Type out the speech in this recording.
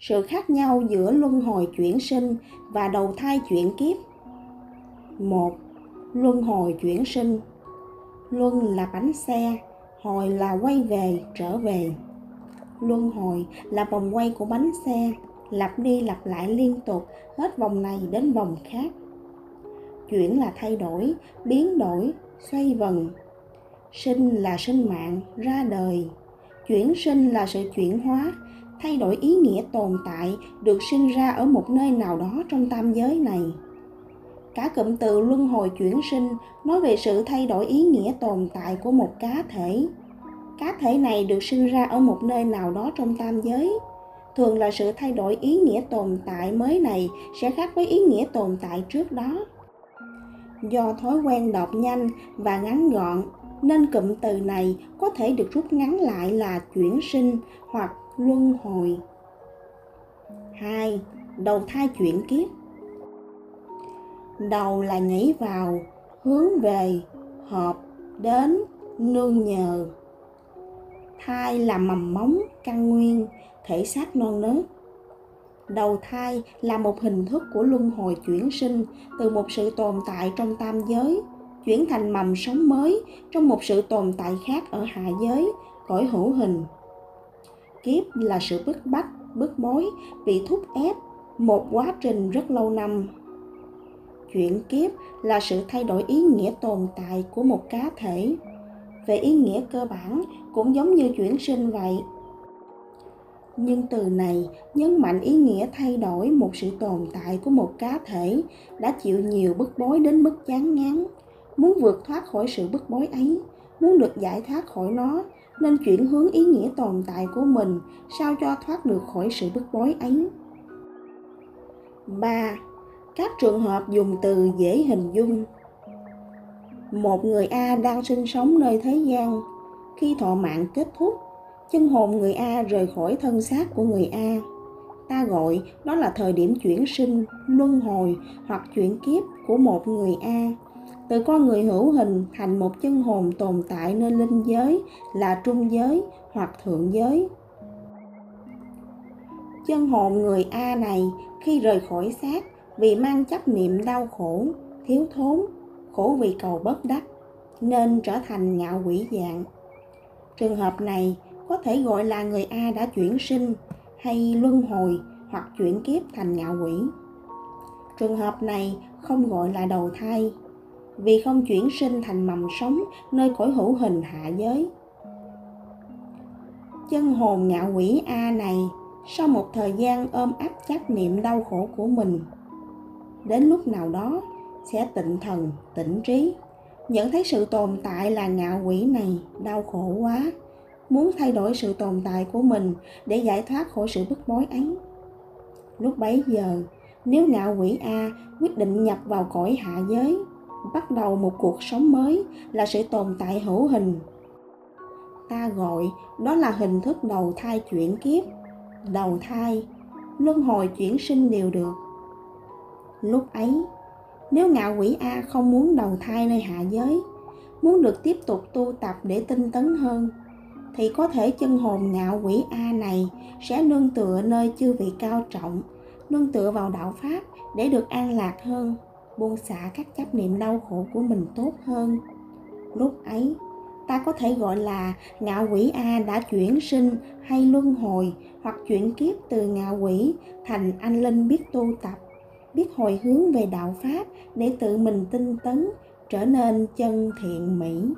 sự khác nhau giữa luân hồi chuyển sinh và đầu thai chuyển kiếp. Một, luân hồi chuyển sinh. Luân là bánh xe, hồi là quay về, trở về. Luân hồi là vòng quay của bánh xe, lặp đi lặp lại liên tục hết vòng này đến vòng khác. Chuyển là thay đổi, biến đổi, xoay vần. Sinh là sinh mạng, ra đời. Chuyển sinh là sự chuyển hóa thay đổi ý nghĩa tồn tại được sinh ra ở một nơi nào đó trong tam giới này. Cả cụm từ luân hồi chuyển sinh nói về sự thay đổi ý nghĩa tồn tại của một cá thể. Cá thể này được sinh ra ở một nơi nào đó trong tam giới. Thường là sự thay đổi ý nghĩa tồn tại mới này sẽ khác với ý nghĩa tồn tại trước đó. Do thói quen đọc nhanh và ngắn gọn nên cụm từ này có thể được rút ngắn lại là chuyển sinh hoặc luân hồi 2. Đầu thai chuyển kiếp Đầu là nhảy vào, hướng về, hợp, đến, nương nhờ. Thai là mầm móng, căn nguyên, thể xác non nớt. Đầu thai là một hình thức của luân hồi chuyển sinh từ một sự tồn tại trong tam giới, chuyển thành mầm sống mới trong một sự tồn tại khác ở hạ giới, cõi hữu hình. Kiếp là sự bức bách, bức bối, bị thúc ép, một quá trình rất lâu năm. Chuyển kiếp là sự thay đổi ý nghĩa tồn tại của một cá thể. Về ý nghĩa cơ bản cũng giống như chuyển sinh vậy nhưng từ này nhấn mạnh ý nghĩa thay đổi một sự tồn tại của một cá thể đã chịu nhiều bức bối đến mức chán ngán muốn vượt thoát khỏi sự bức bối ấy muốn được giải thoát khỏi nó nên chuyển hướng ý nghĩa tồn tại của mình sao cho thoát được khỏi sự bức bối ấy 3. Các trường hợp dùng từ dễ hình dung Một người A đang sinh sống nơi thế gian Khi thọ mạng kết thúc chân hồn người A rời khỏi thân xác của người A. Ta gọi đó là thời điểm chuyển sinh, luân hồi hoặc chuyển kiếp của một người A. Từ con người hữu hình thành một chân hồn tồn tại nơi linh giới là trung giới hoặc thượng giới. Chân hồn người A này khi rời khỏi xác vì mang chấp niệm đau khổ, thiếu thốn, khổ vì cầu bất đắc, nên trở thành ngạo quỷ dạng. Trường hợp này có thể gọi là người A đã chuyển sinh hay luân hồi hoặc chuyển kiếp thành ngạo quỷ. Trường hợp này không gọi là đầu thai vì không chuyển sinh thành mầm sống nơi cõi hữu hình hạ giới. Chân hồn ngạo quỷ A này, sau một thời gian ôm ấp chấp niệm đau khổ của mình, đến lúc nào đó sẽ tịnh thần tỉnh trí nhận thấy sự tồn tại là ngạo quỷ này đau khổ quá, muốn thay đổi sự tồn tại của mình để giải thoát khỏi sự bức bối ấy lúc bấy giờ, nếu ngạo quỷ a quyết định nhập vào cõi hạ giới bắt đầu một cuộc sống mới là sự tồn tại hữu hình. Ta gọi đó là hình thức đầu thai chuyển kiếp đầu thai luân hồi chuyển sinh đều được. Lúc ấy nếu ngạo quỷ a không muốn đầu thai nơi hạ giới muốn được tiếp tục tu tập để tinh tấn hơn thì có thể chân hồn ngạo quỷ A này sẽ nương tựa nơi chư vị cao trọng, nương tựa vào đạo Pháp để được an lạc hơn, buông xả các chấp niệm đau khổ của mình tốt hơn. Lúc ấy, ta có thể gọi là ngạo quỷ A đã chuyển sinh hay luân hồi hoặc chuyển kiếp từ ngạo quỷ thành anh linh biết tu tập, biết hồi hướng về đạo Pháp để tự mình tinh tấn, trở nên chân thiện mỹ.